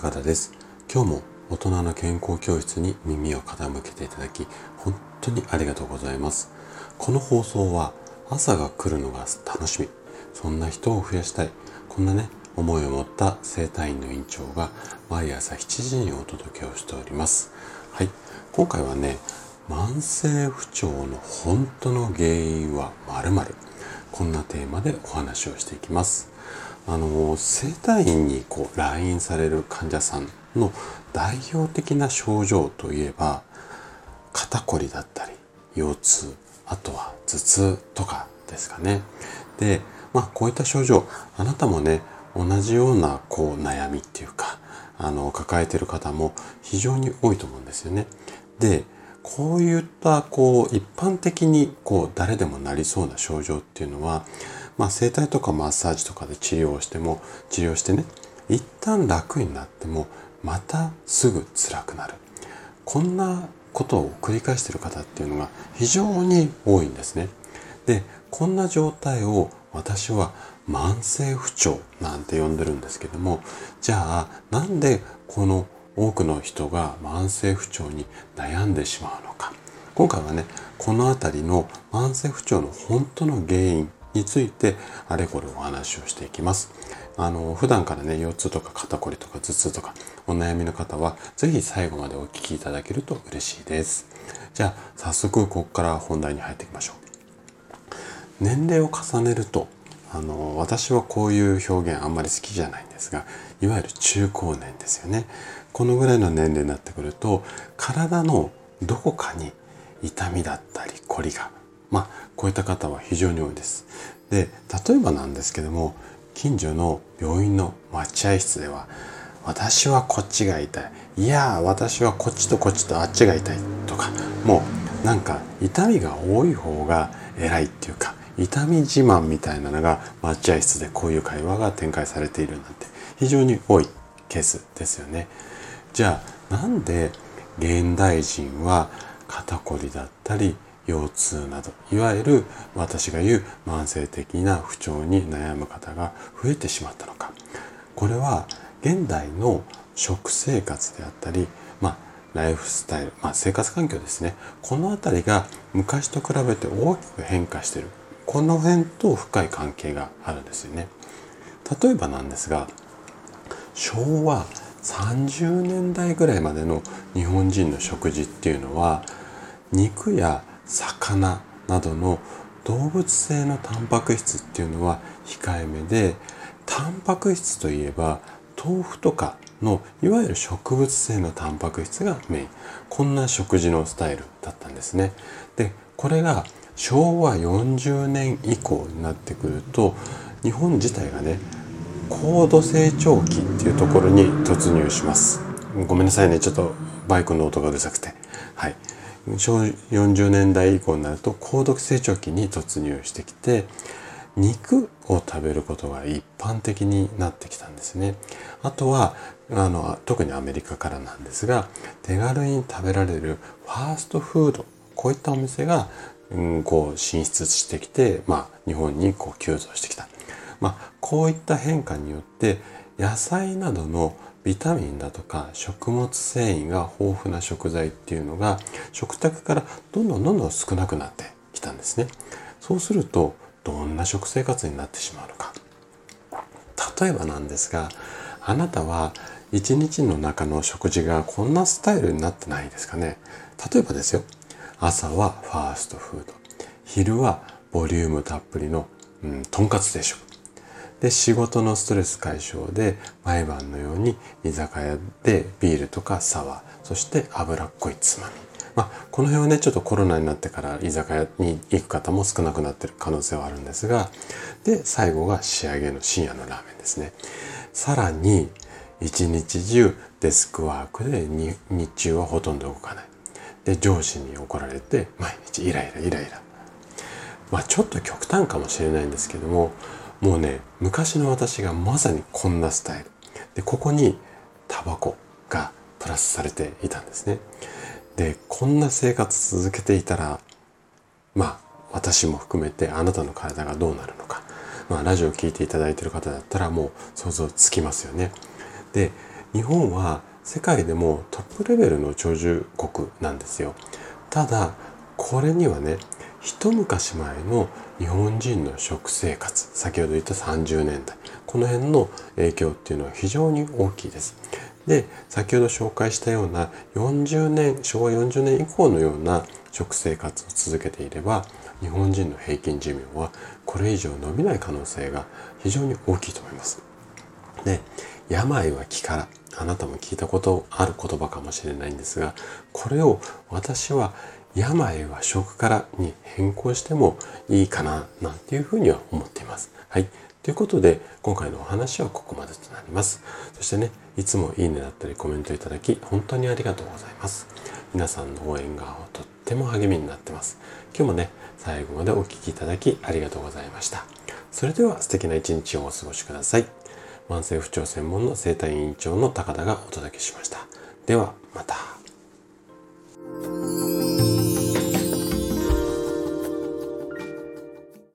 高田です。今日も大人の健康教室に耳を傾けていただき本当にありがとうございます。この放送は朝が来るのが楽しみ。そんな人を増やしたい。こんなね思いを持った生体院の院長が毎朝7時にお届けをしております。はい。今回はね慢性不調の本当の原因は〇〇。こんなテーマでお話をしていきます。あの整体院にこう来院される患者さんの代表的な症状といえば肩こりだったり腰痛あとは頭痛とかですかね。でまあこういった症状あなたもね同じようなこう悩みっていうかあの抱えてる方も非常に多いと思うんですよね。でこういったこう一般的にこう誰でもなりそうな症状っていうのはまあ、整体とかマッサージとかで治療をしても治療してね一旦楽になってもまたすぐ辛くなる。こんなことを繰り返している方っていうのが非常に多いんですね。でこんな状態を私は慢性不調なんて呼んでるんですけどもじゃあなんでこの多くの人が慢性不調に悩んでしまうのか。今回はねこの辺りの慢性不調の本当の原因についてあれこれお話をしていきます。あの、普段からね、腰痛とか肩こりとか頭痛とかお悩みの方は、ぜひ最後までお聞きいただけると嬉しいです。じゃあ、早速ここから本題に入っていきましょう。年齢を重ねると、あの、私はこういう表現あんまり好きじゃないんですが、いわゆる中高年ですよね。このぐらいの年齢になってくると、体のどこかに痛みだったり、こりがまあ、こういった方は非常に多いです。で、例えばなんですけども、近所の病院の待合室では、私はこっちが痛い。いや、私はこっちとこっちとあっちが痛い。とか、もうなんか痛みが多い方が偉いっていうか、痛み自慢みたいなのが待合室でこういう会話が展開されているなんて非常に多いケースですよね。じゃあなんで現代人は肩こりだったり腰痛などいわゆる私が言う慢性的な不調に悩む方が増えてしまったのか。これは現代の食生活であったり、まあ、ライフスタイル、まあ、生活環境ですね。この辺りが昔と比べて大きく変化している。この辺と深い関係があるんですよね。例えばなんですが昭和30年代ぐらいまでの日本人の食事っていうのは肉や魚などの動物性のタンパク質っていうのは控えめでタンパク質といえば豆腐とかのいわゆる植物性のタンパク質がメイン。こんな食事のスタイルだったんですね。でこれが昭和40年以降になってくると日本自体がね高度成長期っていうところに突入します。ごめんなさいね。ちょっとバイクの音がうるさくて。はい。40年代以降になると高度成長期に突入してきて肉を食べることが一般的になってきたんですね。あとはあの特にアメリカからなんですが手軽に食べられるファーストフードこういったお店が、うん、こう進出してきて、まあ、日本にこう急増してきた。まあ、こういった変化によって野菜などのビタミンだとか食物繊維が豊富な食材っていうのが食卓からどんどんどんどん少なくなってきたんですね。そうするとどんな食生活になってしまうのか。例えばなんですがあなたは一日の中の食事がこんなスタイルになってないですかね。例えばですよ朝はファーストフード昼はボリュームたっぷりの、うん、とんかつ定食で仕事のストレス解消で毎晩のように居酒屋でビールとかサワーそして脂っこいつまみ。まあ、この辺はねちょっとコロナになってから居酒屋に行く方も少なくなってる可能性はあるんですがで最後が仕上げの深夜のラーメンですね。さらに一日中デスクワークで日中はほとんど動かない。で上司に怒られて毎日イライライライラ。まあちょっと極端かもしれないんですけどももうね昔の私がまさにこんなスタイル。でここにタバコがプラスされていたんですね。でこんな生活続けていたらまあ私も含めてあなたの体がどうなるのか。まあラジオを聴いていただいている方だったらもう想像つきますよね。で日本は世界でもトップレベルの長寿国なんですよ。ただこれにはね一昔前の日本人の食生活先ほど言った30年代この辺の影響っていうのは非常に大きいです。で先ほど紹介したような40年昭和40年以降のような食生活を続けていれば日本人の平均寿命はこれ以上伸びない可能性が非常に大きいと思います。で病は気からあなたも聞いたことある言葉かもしれないんですがこれを私は病は食からに変更してもいいかななんていうふうには思っています。はい。ということで今回のお話はここまでとなります。そしてね、いつもいいねだったりコメントいただき本当にありがとうございます。皆さんの応援がとっても励みになってます。今日もね、最後までお聴きいただきありがとうございました。それでは素敵な一日をお過ごしください。慢性不調専門の生体院長の高田がお届けしました。ではまた。